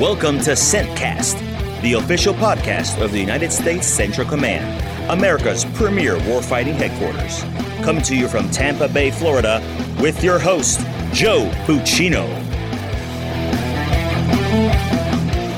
Welcome to CENTCAST, the official podcast of the United States Central Command, America's premier warfighting headquarters. Coming to you from Tampa Bay, Florida, with your host, Joe Buccino.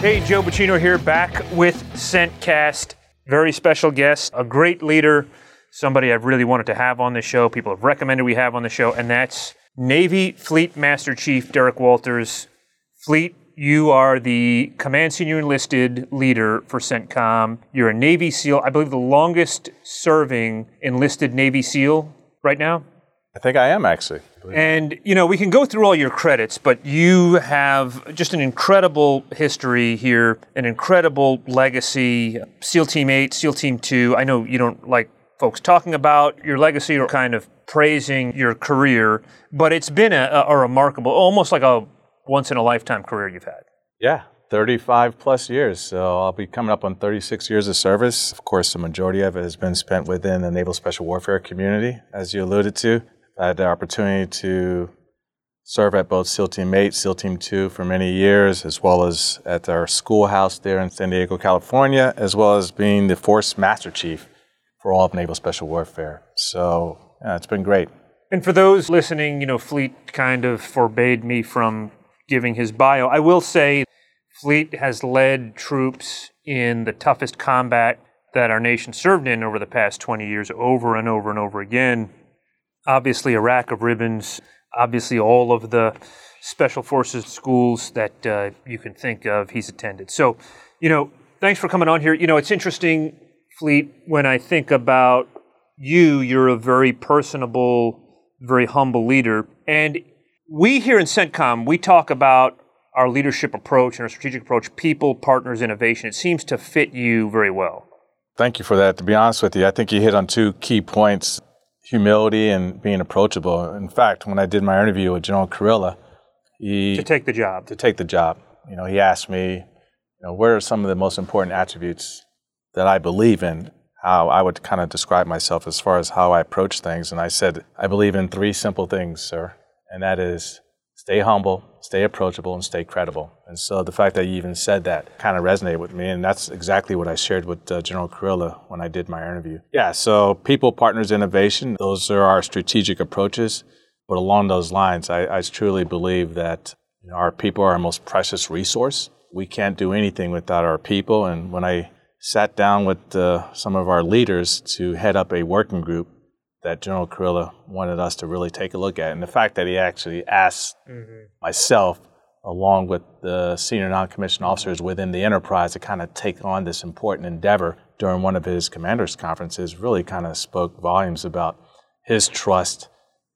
Hey, Joe Buccino here, back with CENTCAST. Very special guest, a great leader, somebody I've really wanted to have on the show. People have recommended we have on the show, and that's Navy Fleet Master Chief Derrick Walters. Fleet, you are the Command Senior Enlisted Leader for CENTCOM. You're a Navy SEAL, I believe the longest serving enlisted Navy SEAL right now. I think I am actually. And, you know, we can go through all your credits, but you have just an incredible history here, an incredible legacy. SEAL Team 8, SEAL Team 2. I know you don't like folks talking about your legacy or kind of praising your career, but it's been a, a remarkable, almost like a once in a lifetime career you've had. Yeah, 35 plus years. So I'll be coming up on 36 years of service. Of course, the majority of it has been spent within the Naval Special Warfare community, as you alluded to. I had the opportunity to serve at both SEAL Team 8, SEAL Team 2 for many years, as well as at our schoolhouse there in San Diego, California, as well as being the Force Master Chief for all of Naval Special Warfare. So yeah, it's been great. And for those listening, you know, Fleet kind of forbade me from giving his bio. I will say Fleet has led troops in the toughest combat that our nation served in over the past 20 years over and over and over again. Obviously, a rack of ribbons, obviously, all of the special forces schools that uh, you can think of, he's attended. So, you know, thanks for coming on here. You know, it's interesting, Fleet, when I think about you, you're a very personable, very humble leader. And we here in CENTCOM, we talk about our leadership approach and our strategic approach, people, partners, innovation. It seems to fit you very well. Thank you for that. To be honest with you, I think you hit on two key points humility and being approachable. In fact, when I did my interview with General Kurilla, he. To take the job. To take the job. You know, he asked me, you know, what are some of the most important attributes that I believe in? How I would kind of describe myself as far as how I approach things. And I said, I believe in three simple things, sir. And that is stay humble, stay approachable, and stay credible. And so the fact that you even said that kind of resonated with me, and that's exactly what I shared with uh, General Kurilla when I did my interview. Yeah, so people, partners, innovation, those are our strategic approaches. But along those lines, I, I truly believe that you know, our people are our most precious resource. We can't do anything without our people. And when I sat down with uh, some of our leaders to head up a working group, that General Kurilla wanted us to really take a look at. And the fact that he actually asked mm-hmm. myself, along with the senior non commissioned officers within the enterprise, to kind of take on this important endeavor during one of his commanders' conferences really kind of spoke volumes about his trust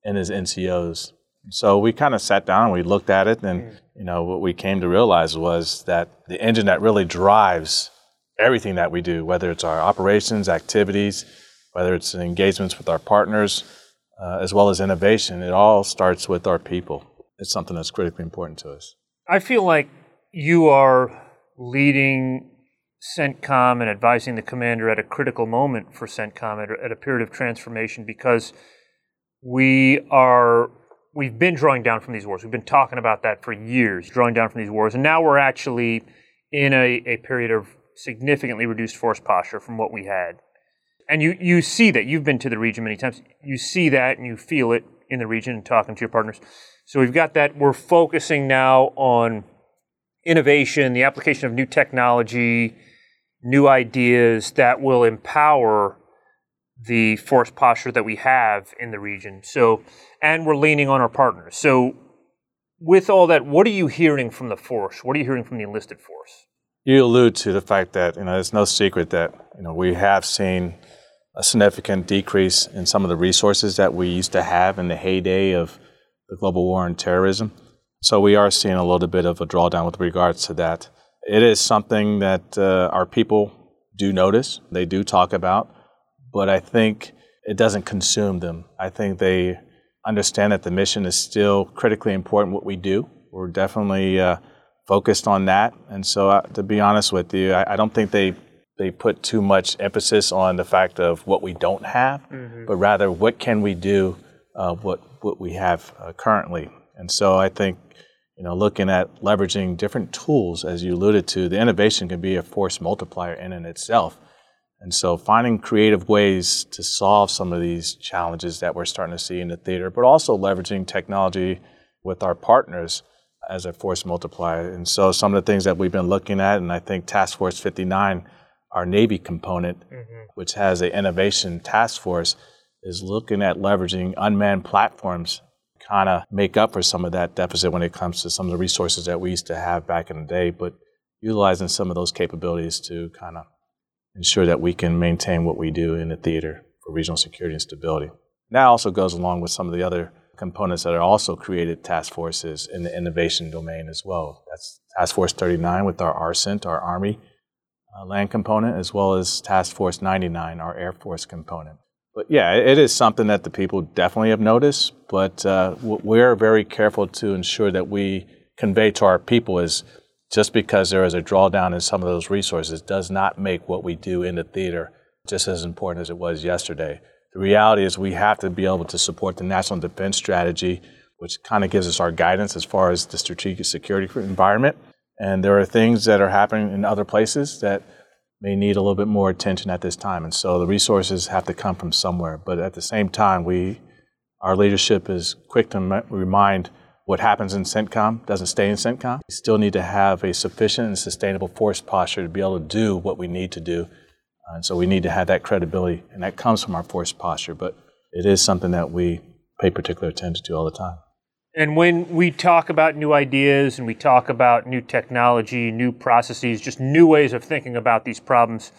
in his NCOs. So we kind of sat down and we looked at it, and mm. you know what we came to realize was that the engine that really drives everything that we do, whether it's our operations, activities, whether it's engagements with our partners, uh, as well as innovation, it all starts with our people. It's something that's critically important to us. I feel like you are leading CENTCOM and advising the commander at a critical moment for CENTCOM at, at a period of transformation because we are we've been drawing down from these wars. We've been talking about that for years, drawing down from these wars, and now we're actually in a, a period of significantly reduced force posture from what we had and you, you see that. You've been to the region many times. You see that and you feel it in the region and talking to your partners. So we've got that. We're focusing now on innovation, the application of new technology, new ideas that will empower the force posture that we have in the region. So, and we're leaning on our partners. So, with all that, what are you hearing from the force? What are you hearing from the enlisted force? You allude to the fact that you know it's no secret that you know we have seen a significant decrease in some of the resources that we used to have in the heyday of the global war on terrorism. So we are seeing a little bit of a drawdown with regards to that. It is something that uh, our people do notice, they do talk about, but I think it doesn't consume them. I think they understand that the mission is still critically important, what we do. We're definitely uh, focused on that. And so, uh, to be honest with you, I, I don't think they they put too much emphasis on the fact of what we don't have, mm-hmm. but rather what can we do uh, what what we have uh, currently. And so I think you know, looking at leveraging different tools, as you alluded to, the innovation can be a force multiplier in and itself. And so finding creative ways to solve some of these challenges that we're starting to see in the theater, but also leveraging technology with our partners as a force multiplier. And so some of the things that we've been looking at, and I think Task Force 59, our Navy component, mm-hmm. which has an innovation task force, is looking at leveraging unmanned platforms kind of make up for some of that deficit when it comes to some of the resources that we used to have back in the day, but utilizing some of those capabilities to kind of ensure that we can maintain what we do in the theater for regional security and stability. And that also goes along with some of the other components that are also created task forces in the innovation domain as well. That's Task Force 39 with our ARCENT, our Army uh, land component, as well as Task Force 99, our Air Force component. But yeah, it is something that the people definitely have noticed, but uh, we're very careful to ensure that we convey to our people is just because there is a drawdown in some of those resources does not make what we do in the theater just as important as it was yesterday. The reality is we have to be able to support the national defense strategy, which kind of gives us our guidance as far as the strategic security environment. And there are things that are happening in other places that may need a little bit more attention at this time. And so the resources have to come from somewhere. But at the same time, we, our leadership is quick to remind what happens in CENTCOM doesn't stay in CENTCOM. We still need to have a sufficient and sustainable force posture to be able to do what we need to do. And so we need to have that credibility, and that comes from our force posture. But it is something that we pay particular attention to all the time. And when we talk about new ideas and we talk about new technology, new processes, just new ways of thinking about these problems,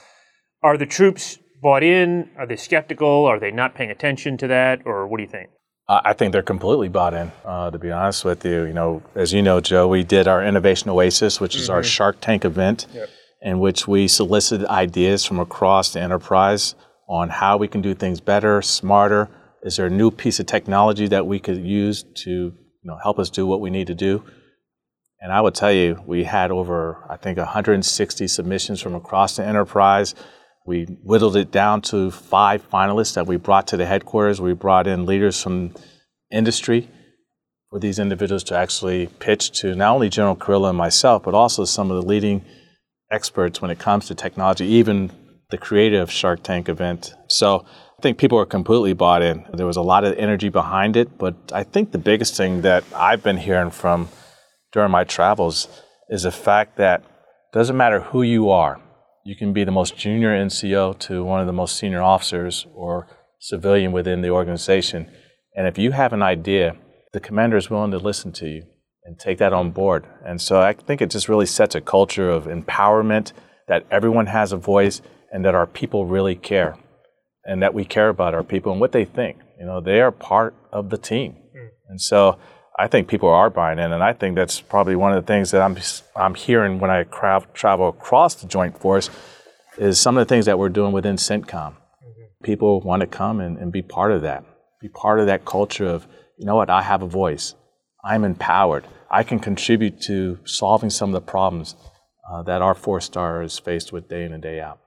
are the troops bought in? Are they skeptical? Are they not paying attention to that? Or what do you think? I think they're completely bought in, uh, to be honest with you. You know, as you know, Joe, we did our Innovation Oasis, which is mm-hmm. our Shark Tank event, yep. in which we solicited ideas from across the enterprise on how we can do things better, smarter. Is there a new piece of technology that we could use to you know, help us do what we need to do. And I would tell you, we had over, I think, 160 submissions from across the enterprise. We whittled it down to five finalists that we brought to the headquarters. We brought in leaders from industry for these individuals to actually pitch to not only General Kurilla and myself, but also some of the leading experts when it comes to technology, even the creative Shark Tank event. So I think people are completely bought in. There was a lot of energy behind it, but I think the biggest thing that I've been hearing from during my travels is the fact that it doesn't matter who you are. You can be the most junior NCO to one of the most senior officers or civilian within the organization. And if you have an idea, the commander is willing to listen to you and take that on board. And so I think it just really sets a culture of empowerment that everyone has a voice and that our people really care and that we care about our people and what they think. You know, they are part of the team. Mm. And so I think people are buying in, and I think that's probably one of the things that I'm I'm hearing when I cra- travel across the Joint Force is some of the things that we're doing within CENTCOM. Mm-hmm. People want to come and, and be part of that, be part of that culture of, you know what, I have a voice. I'm empowered. I can contribute to solving some of the problems uh, that our four star is faced with day in and day out.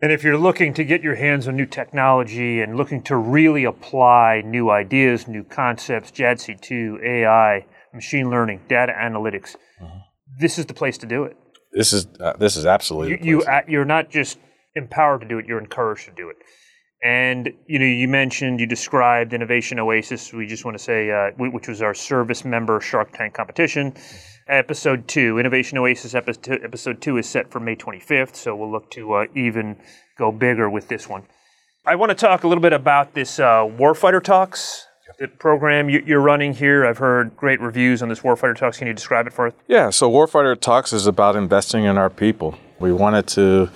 And if you're looking to get your hands on new technology and looking to really apply new ideas, new concepts, JADC2, AI, machine learning, data analytics, mm-hmm. this is the place to do it. This is uh, this is absolutely you, you you're not just empowered to do it; you're encouraged to do it. And you know, you mentioned you described Innovation Oasis. We just want to say, uh, which was our service member Shark Tank competition. Mm-hmm episode two, Innovation Oasis episode, two is set for May 25th, so we'll look to uh, even go bigger with this one. I want to talk a little bit about this uh, Warfighter Talks program you're running here. I've heard great reviews on this Warfighter Talks. Can you describe it for us? Yeah, so Warfighter Talks is about investing in our people. We wanted to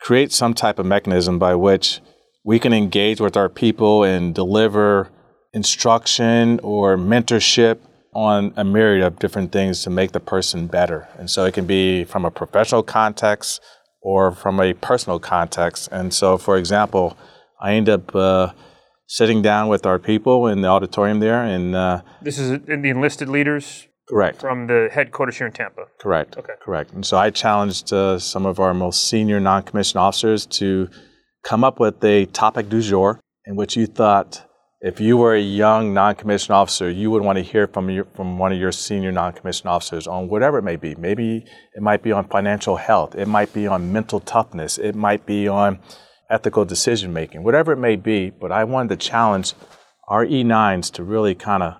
create some type of mechanism by which we can engage with our people and deliver instruction or mentorship on a myriad of different things to make the person better. And so it can be from a professional context or from a personal context. And so, for example, I end up uh, sitting down with our people in the auditorium there. And uh, this is in the enlisted leaders. Correct. From the headquarters here in Tampa. Correct. Okay. Correct. And so I challenged uh, some of our most senior non-commissioned officers to come up with a topic du jour in which you thought if you were a young non-commissioned officer, you would want to hear from your, from one of your senior non-commissioned officers on whatever it may be. Maybe it might be on financial health, it might be on mental toughness, it might be on ethical decision making, whatever it may be. But I wanted to challenge our E9s to really kind of,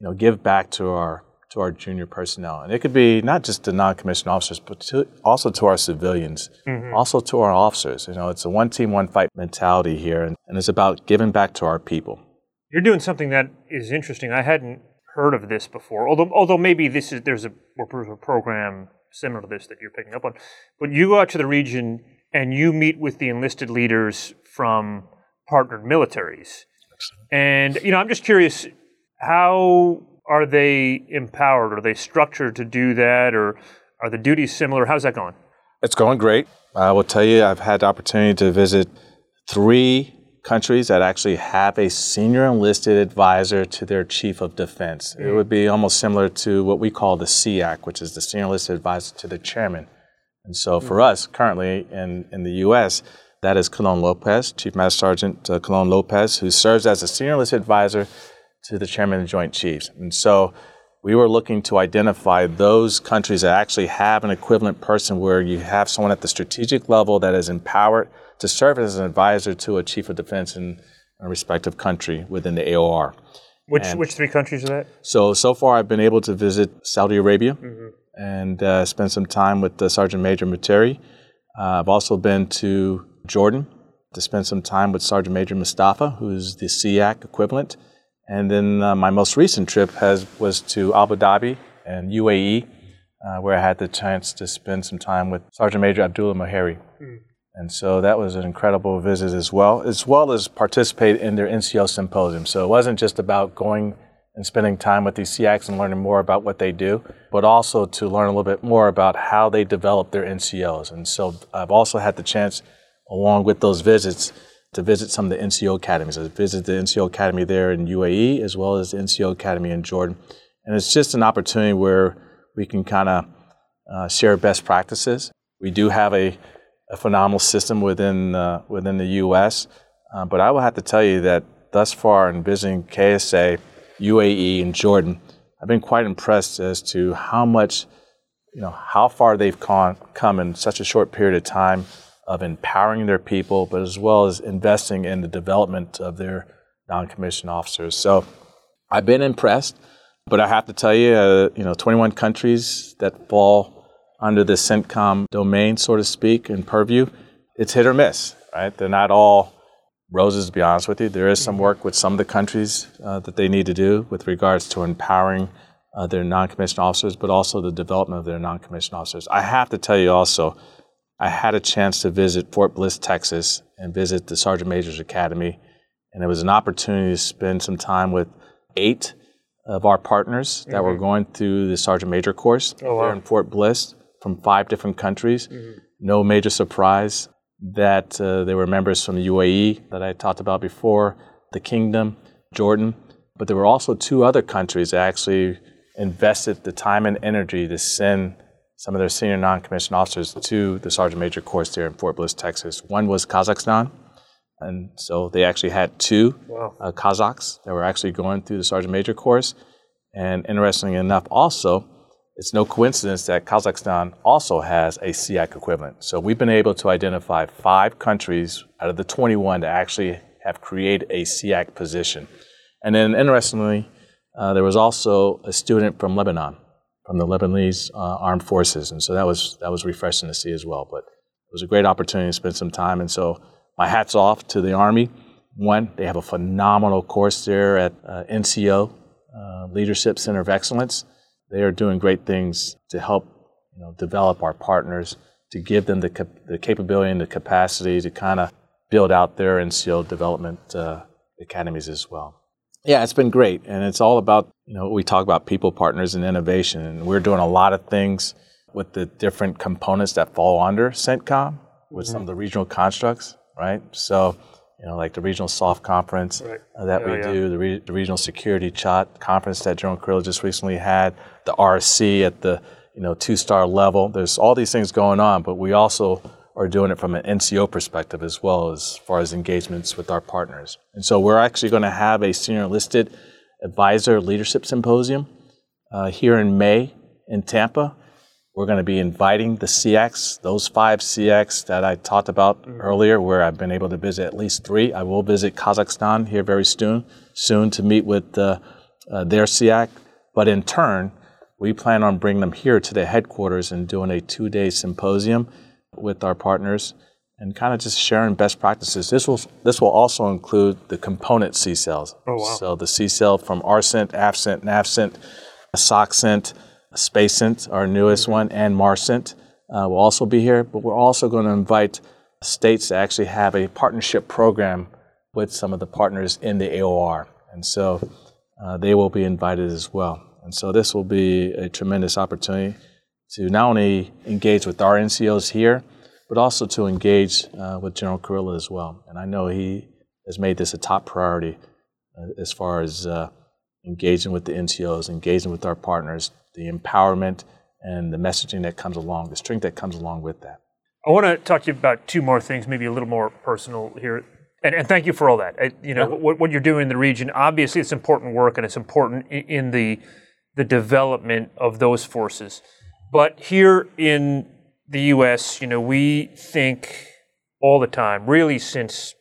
you know, give back to our to our junior personnel, and it could be not just the non-commissioned officers, but to, also to our civilians, mm-hmm. also to our officers. You know, it's a one team, one fight mentality here, and, and it's about giving back to our people. You're doing something that is interesting. I hadn't heard of this before, although although maybe this is there's a, a program similar to this that you're picking up on. But you go out to the region and you meet with the enlisted leaders from partnered militaries. And you know, I'm just curious, how are they empowered? Are they structured to do that, or are the duties similar? How's that going? It's going great. I will tell you, I've had the opportunity to visit three countries that actually have a senior enlisted advisor to their chief of defense. Mm. It would be almost similar to what we call the SEAC, which is the senior enlisted advisor to the chairman. And so for mm. us, currently in, in the U.S., that is Colon Lopez, Chief Master Sergeant uh, Colon Lopez, who serves as a senior enlisted advisor to the chairman of the Joint Chiefs. And so we were looking to identify those countries that actually have an equivalent person where you have someone at the strategic level that is empowered – to serve as an advisor to a chief of defense in a respective country within the AOR. Which and which three countries are that? So so far, I've been able to visit Saudi Arabia mm-hmm. and uh, spend some time with uh, Sergeant Major Materi. Uh, I've also been to Jordan to spend some time with Sergeant Major Mustafa, who's the SEAC equivalent. And then uh, my most recent trip has was to Abu Dhabi and UAE, uh, where I had the chance to spend some time with Sergeant Major Abdullah Maheri. Mm. And so that was an incredible visit as well, as well as participate in their NCO symposium. So it wasn't just about going and spending time with these SEACs and learning more about what they do, but also to learn a little bit more about how they develop their NCOs. And so I've also had the chance, along with those visits, to visit some of the NCO academies. I visited the NCO academy there in UAE as well as the NCO academy in Jordan. And it's just an opportunity where we can kind of uh, share best practices. We do have a a phenomenal system within uh, within the U.S. Uh, but I will have to tell you that thus far in visiting KSA, UAE, and Jordan, I've been quite impressed as to how much, you know, how far they've con- come in such a short period of time of empowering their people, but as well as investing in the development of their non-commissioned officers. So I've been impressed, but I have to tell you, uh, you know, 21 countries that fall under the CENTCOM domain, so to speak, in purview, it's hit or miss, right? They're not all roses, to be honest with you. There is some work with some of the countries uh, that they need to do with regards to empowering uh, their non commissioned officers, but also the development of their non commissioned officers. I have to tell you also, I had a chance to visit Fort Bliss, Texas, and visit the Sergeant Major's Academy. And it was an opportunity to spend some time with eight of our partners that mm-hmm. were going through the Sergeant Major course oh, wow. there in Fort Bliss from five different countries. Mm-hmm. No major surprise that uh, they were members from the UAE that I talked about before, the Kingdom, Jordan. But there were also two other countries that actually invested the time and energy to send some of their senior non commissioned officers to the Sergeant Major course there in Fort Bliss, Texas. One was Kazakhstan. And so they actually had two wow. uh, Kazakhs that were actually going through the Sergeant Major course. And interestingly enough, also, it's no coincidence that Kazakhstan also has a SEAC equivalent. So we've been able to identify five countries out of the 21 that actually have created a SEAC position. And then interestingly, uh, there was also a student from Lebanon, from the Lebanese uh, armed forces. And so that was, that was refreshing to see as well. But it was a great opportunity to spend some time. And so my hat's off to the Army. One, they have a phenomenal course there at uh, NCO, uh, Leadership Center of Excellence. They are doing great things to help you know, develop our partners, to give them the, cap- the capability and the capacity to kind of build out their NCO development uh, academies as well. Yeah, it's been great. And it's all about, you know, we talk about people, partners, and innovation. And we're doing a lot of things with the different components that fall under CENTCOM with mm-hmm. some of the regional constructs, right? So you know, like the regional soft conference right. uh, that yeah, we yeah. do, the, re- the, regional security chat conference that General Kurilla just recently had, the RC at the you know two star level. There's all these things going on, but we also are doing it from an NCO perspective as well as far as engagements with our partners. And so we're actually going to have a senior enlisted advisor leadership symposium uh, here in May in Tampa. We're going to be inviting the SEACs, those five SEACs that I talked about mm-hmm. earlier, where I've been able to visit at least three. I will visit Kazakhstan here very soon, soon to meet with uh, uh, their SEAC. But in turn, we plan on bringing them here to the headquarters and doing a two-day symposium with our partners and kind of just sharing best practices. This will this will also include the component CSELs. Oh wow! So the CSEL from ARCENT, AFCENT, NAVCENT, SOCCENT, SpaceCENT, our newest mm-hmm. one, and MARCENT uh, will also be here. But we're also going to invite states to actually have a partnership program with some of the partners in the AOR, and so uh, they will be invited as well. And so this will be a tremendous opportunity to not only engage with our NCOs here, but also to engage uh, with General Kurilla as well. And I know he has made this a top priority uh, as far as uh, engaging with the NCOs, engaging with our partners, the empowerment and the messaging that comes along, the strength that comes along with that. I want to talk to you about two more things, maybe a little more personal here. And, and thank you for all that. I, you know, yeah. what, what, you're doing in the region, obviously it's important work and it's important in, in the, the development of those forces. But here in the U.S., you know, we think all the time, really since,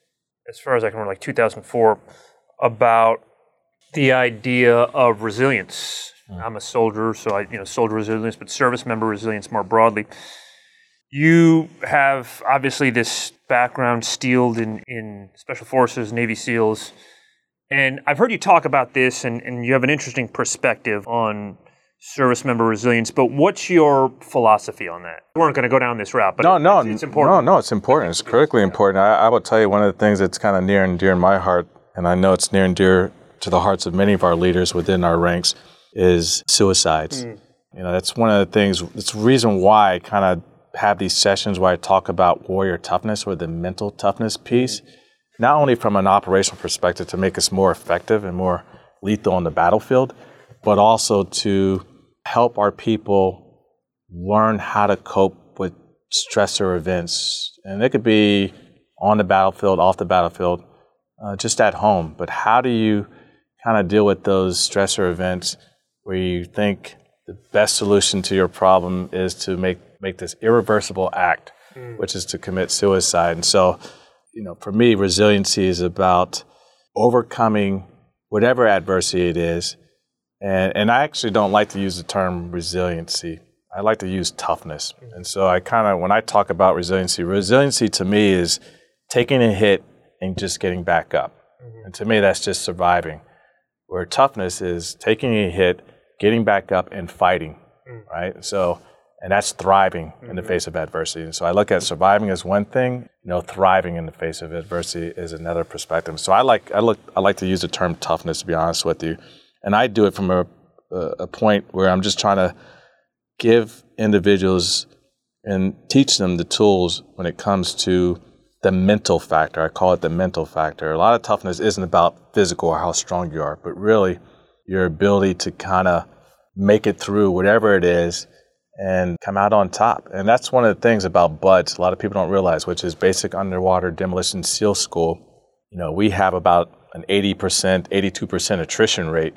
as far as I can remember, like 2004, about the idea of resilience. Mm. I'm a soldier, so I, you know, soldier resilience, but service member resilience more broadly. You have obviously this background steeled in, in special forces, Navy SEALs, and I've heard you talk about this, and, and you have an interesting perspective on service member resilience. But what's your philosophy on that? We weren't going to go down this route, but no, no, it's, it's, important. No, no, it's important. It's critically important. I, I will tell you one of the things that's kind of near and dear in my heart, and I know it's near and dear to the hearts of many of our leaders within our ranks, is suicides. Mm. You know, that's one of the things. It's the reason why I kind of have these sessions where I talk about warrior toughness or the mental toughness piece, mm. not only from an operational perspective to make us more effective and more lethal on the battlefield, but also to help our people learn how to cope with stressor events. And it could be on the battlefield, off the battlefield, uh, just at home. But how do you kind of deal with those stressor events where you think the best solution to your problem is to make, make this irreversible act, mm. which is to commit suicide? And so, you know, for me, resiliency is about overcoming whatever adversity it is and, and I actually don't like to use the term resiliency. I like to use toughness. And so I kind of, when I talk about resiliency, resiliency to me is taking a hit and just getting back up. Mm-hmm. And to me, that's just surviving. Where toughness is taking a hit, getting back up, and fighting, mm-hmm. right? So, and that's thriving mm-hmm. in the mm-hmm. face of adversity. And so I look at surviving as one thing, you know, thriving in the face of adversity is another perspective. So I like, I look, I like to use the term toughness, to be honest with you and I do it from a, a point where I'm just trying to give individuals and teach them the tools when it comes to the mental factor. I call it the mental factor. A lot of toughness isn't about physical or how strong you are, but really your ability to kind of make it through whatever it is and come out on top. And that's one of the things about BUD/S a lot of people don't realize, which is basic underwater demolition SEAL school. You know, we have about an 80%, 82% attrition rate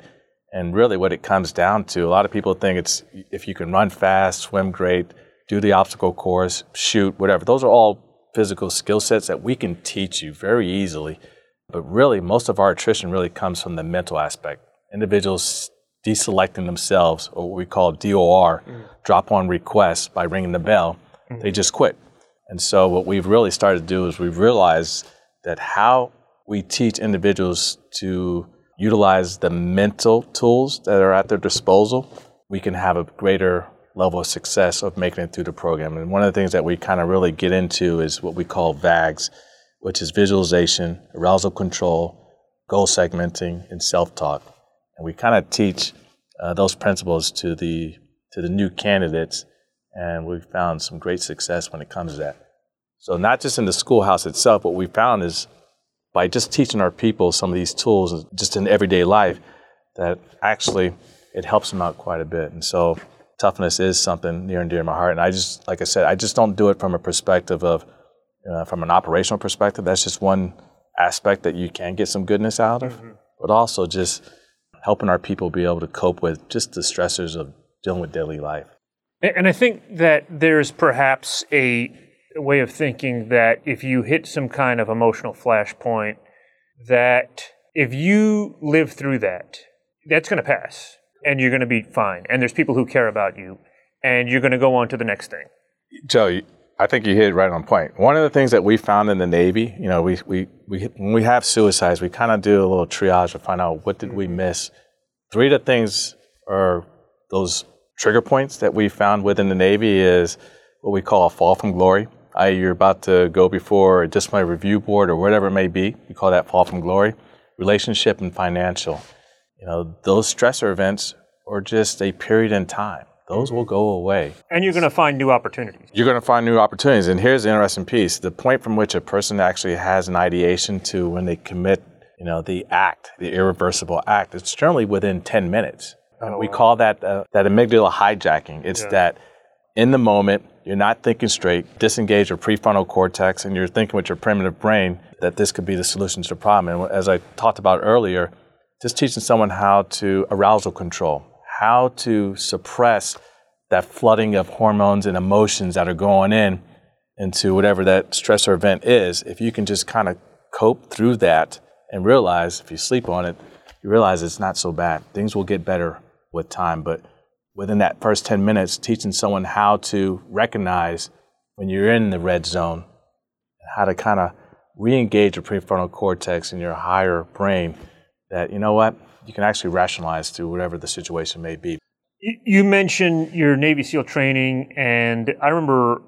and really, what it comes down to, a lot of people think it's if you can run fast, swim great, do the obstacle course, shoot, whatever. Those are all physical skill sets that we can teach you very easily. But really, most of our attrition really comes from the mental aspect. Individuals deselecting themselves, or what we call DOR, mm. drop on request by ringing the bell, mm. they just quit. And so, what we've really started to do is we've realized that how we teach individuals to utilize the mental tools that are at their disposal, we can have a greater level of success of making it through the program. And one of the things that we kind of really get into is what we call VAGS, which is visualization, arousal control, goal segmenting, and self-talk. And we kind of teach uh, those principles to the to the new candidates, and we've found some great success when it comes to that. So not just in the schoolhouse itself, what we found is by just teaching our people some of these tools just in everyday life that actually it helps them out quite a bit. And so toughness is something near and dear to my heart. And I just, like I said, I just don't do it from a perspective of uh, from an operational perspective, that's just one aspect that you can get some goodness out of, mm-hmm. but also just helping our people be able to cope with just the stressors of dealing with daily life. And I think that there's perhaps a way of thinking that if you hit some kind of emotional flashpoint, that if you live through that, that's going to pass and you're going to be fine. And there's people who care about you and you're going to go on to the next thing. Joe, I think you hit it right on point. One of the things that we found in the Navy, you know, we, we, we when we have suicides, we kind of do a little triage to find out what did we mm-hmm. miss. Three of the things are those trigger points that we found within the Navy is what we call a fall from glory. I.e., you're about to go before a disciplinary review board or whatever it may be. We call that fall from glory. Relationship and financial. You know, those stressor events are just a period in time those will go away. And you're going to find new opportunities. You're going to find new opportunities. And here's the interesting piece the point from which a person actually has an ideation to when they commit you know, the act, the irreversible act, it's generally within 10 minutes. Oh, we wow. call that uh, that amygdala hijacking. It's yeah. that in the moment, you're not thinking straight, disengage your prefrontal cortex, and you're thinking with your primitive brain that this could be the solution to the problem. And as I talked about earlier, just teaching someone how to arousal control, how to suppress that flooding of hormones and emotions that are going in into whatever that stressor event is, if you can just kind of cope through that and realize if you sleep on it, you realize it's not so bad. Things will get better with time. But within that first 10 minutes, teaching someone how to recognize when you're in the red zone, how to kind of re engage your prefrontal cortex in your higher brain, that, you know what, you can actually rationalize to whatever the situation may be. You mentioned your Navy SEAL training, and I remember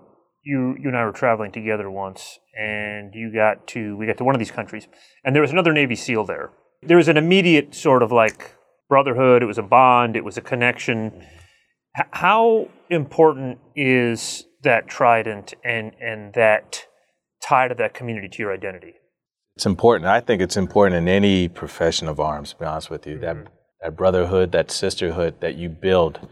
you you and I were traveling together once, and you got to we got to one of these countries, and there was another Navy SEAL there. There was an immediate sort of like brotherhood. It was a bond. It was a connection. H- how important is that trident and and that tie to that community to your identity? It's important. I think it's important in any profession of arms, to be honest with you. Mm-hmm. That, that brotherhood, that sisterhood that you build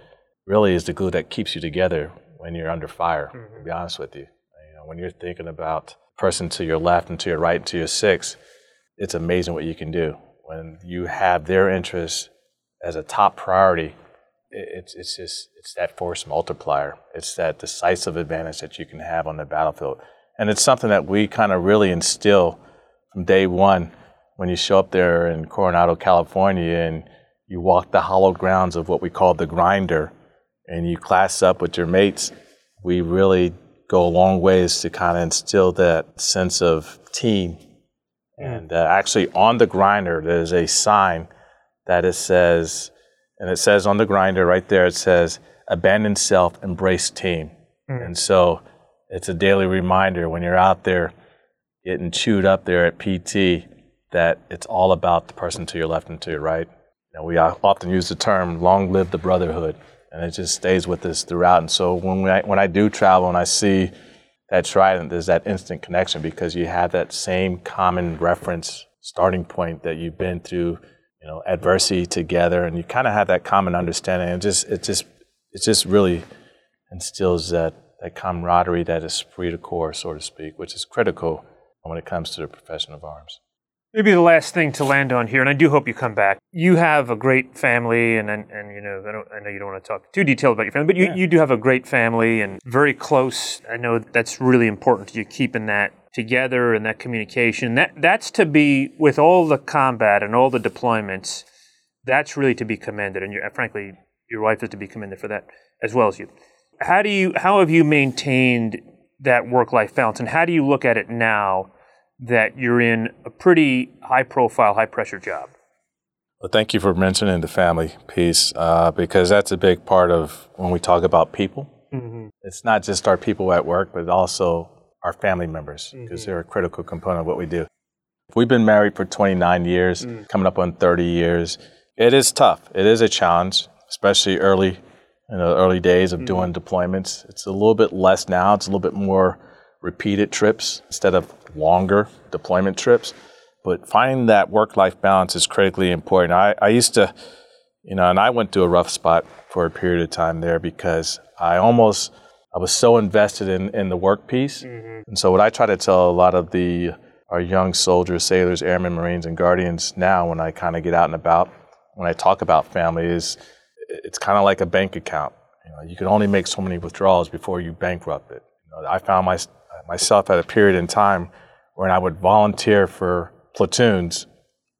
really is the glue that keeps you together when you're under fire, mm-hmm. to be honest with you. you know, when you're thinking about person to your left and to your right and to your six, it's amazing what you can do. When you have their interests as a top priority, it's, it's just it's that force multiplier. It's that decisive advantage that you can have on the battlefield. And it's something that we kind of really instill from day one when you show up there in Coronado, California, and you walk the hollow grounds of what we call the grinder, and you class up with your mates, we really go a long ways to kind of instill that sense of team. And uh, actually, on the grinder, there's a sign that it says, and it says on the grinder right there, it says, abandon self, embrace team. Mm. And so it's a daily reminder when you're out there getting chewed up there at PT that it's all about the person to your left and to your right. Know, we often use the term "long live the brotherhood," and it just stays with us throughout. And so when I, when I do travel and I see that trident, there's that instant connection because you have that same common reference starting point that you've been through, you know, adversity together, and you kind of have that common understanding. And just it just it just really instills that that camaraderie, that esprit de corps, so to speak, which is critical when it comes to the profession of arms. Maybe the last thing to land on here, and I do hope you come back. You have a great family, and and, and you know, I, I, know you don't want to talk too detailed about your family, but you, yeah. you do have a great family and very close. I know that's really important to you, keeping that together and that communication. That that's to be with all the combat and all the deployments. That's really to be commended, and frankly, your wife is to be commended for that as well as you. How do you? How have you maintained that work-life balance, and how do you look at it now? That you're in a pretty high profile, high pressure job. Well, thank you for mentioning the family piece uh, because that's a big part of when we talk about people. Mm-hmm. It's not just our people at work, but also our family members because mm-hmm. they're a critical component of what we do. We've been married for 29 years, mm. coming up on 30 years. It is tough. It is a challenge, especially early in the early days of mm. doing deployments. It's a little bit less now. It's a little bit more repeated trips instead of longer deployment trips. But finding that work life balance is critically important. I, I used to, you know, and I went through a rough spot for a period of time there because I almost I was so invested in, in the work piece. Mm-hmm. And so what I try to tell a lot of the our young soldiers, sailors, airmen, marines, and guardians now when I kind of get out and about, when I talk about family is it's kind of like a bank account. You know, you can only make so many withdrawals before you bankrupt it. You know, I found my, myself at a period in time when I would volunteer for platoons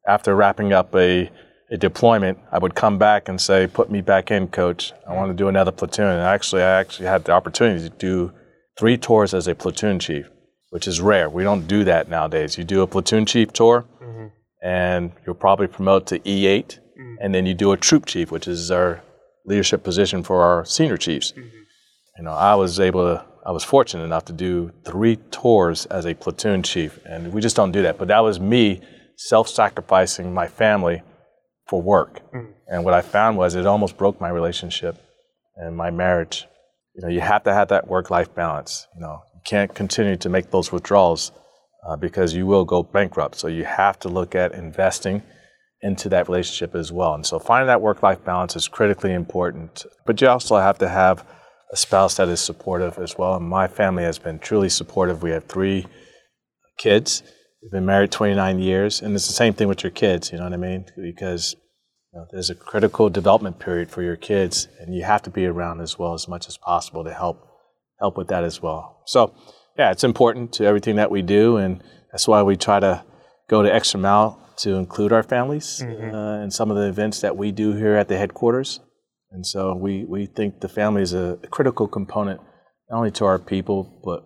after wrapping up a a deployment, I would come back and say, "Put me back in, coach. I want to do another platoon." And actually, I actually had the opportunity to do three tours as a platoon chief, which is rare. We don't do that nowadays. You do a platoon chief tour, mm-hmm. and you'll probably promote to E8, mm-hmm. and then you do a troop chief, which is our leadership position for our senior chiefs. Mm-hmm. You know, I was able to. I was fortunate enough to do three tours as a platoon chief, and we just don't do that. But that was me self-sacrificing my family for work. Mm. And what I found was it almost broke my relationship and my marriage. You know, you have to have that work-life balance. You know, you can't continue to make those withdrawals uh, because you will go bankrupt. So you have to look at investing into that relationship as well. And so finding that work-life balance is critically important. But you also have to have a spouse that is supportive as well. And my family has been truly supportive. We have three kids We've been married 29 years, and it's the same thing with your kids. You know what I mean? Because you know, there's a critical development period for your kids, and you have to be around as well as much as possible to help help with that as well. So, yeah, it's important to everything that we do, and that's why we try to go the extra mile to include our families mm-hmm. uh, in some of the events that we do here at the headquarters. And so we, we think the family is a critical component, not only to our people, but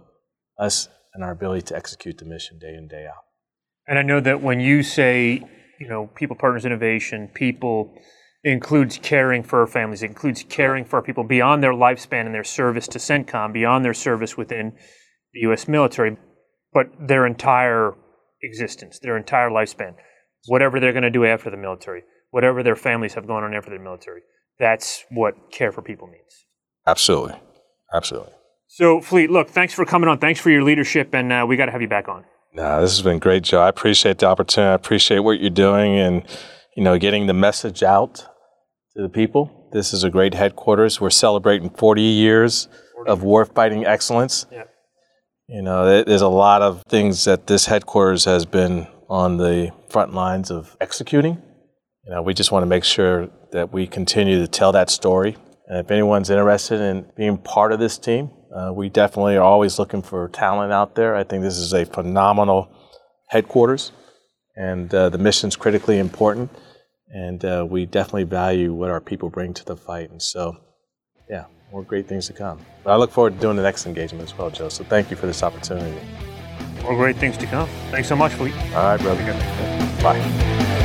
us and our ability to execute the mission day in, day out. And I know that when you say, you know, people, partners, innovation, people includes caring for our families, it includes caring for our people beyond their lifespan and their service to CENTCOM, beyond their service within the U.S. military, but their entire existence, their entire lifespan, whatever they're going to do after the military, whatever their families have gone on after the military. That's what care for people means. Absolutely. Absolutely. So, Fleet, look, thanks for coming on. Thanks for your leadership, and uh, we got to have you back on. Nah, this has been great, Joe. I appreciate the opportunity. I appreciate what you're doing, and you know, getting the message out to the people. This is a great headquarters. We're celebrating 40 years 40. of warfighting excellence. Yeah. You know, there's a lot of things that this headquarters has been on the front lines of executing. You know, we just want to make sure that we continue to tell that story. And if anyone's interested in being part of this team, uh, we definitely are always looking for talent out there. I think this is a phenomenal headquarters, and uh, the mission's critically important. And uh, we definitely value what our people bring to the fight. And so, yeah, more great things to come. But I look forward to doing the next engagement as well, Joe. So thank you for this opportunity. More great things to come. Thanks so much, Fleet. All right, brother. Bye.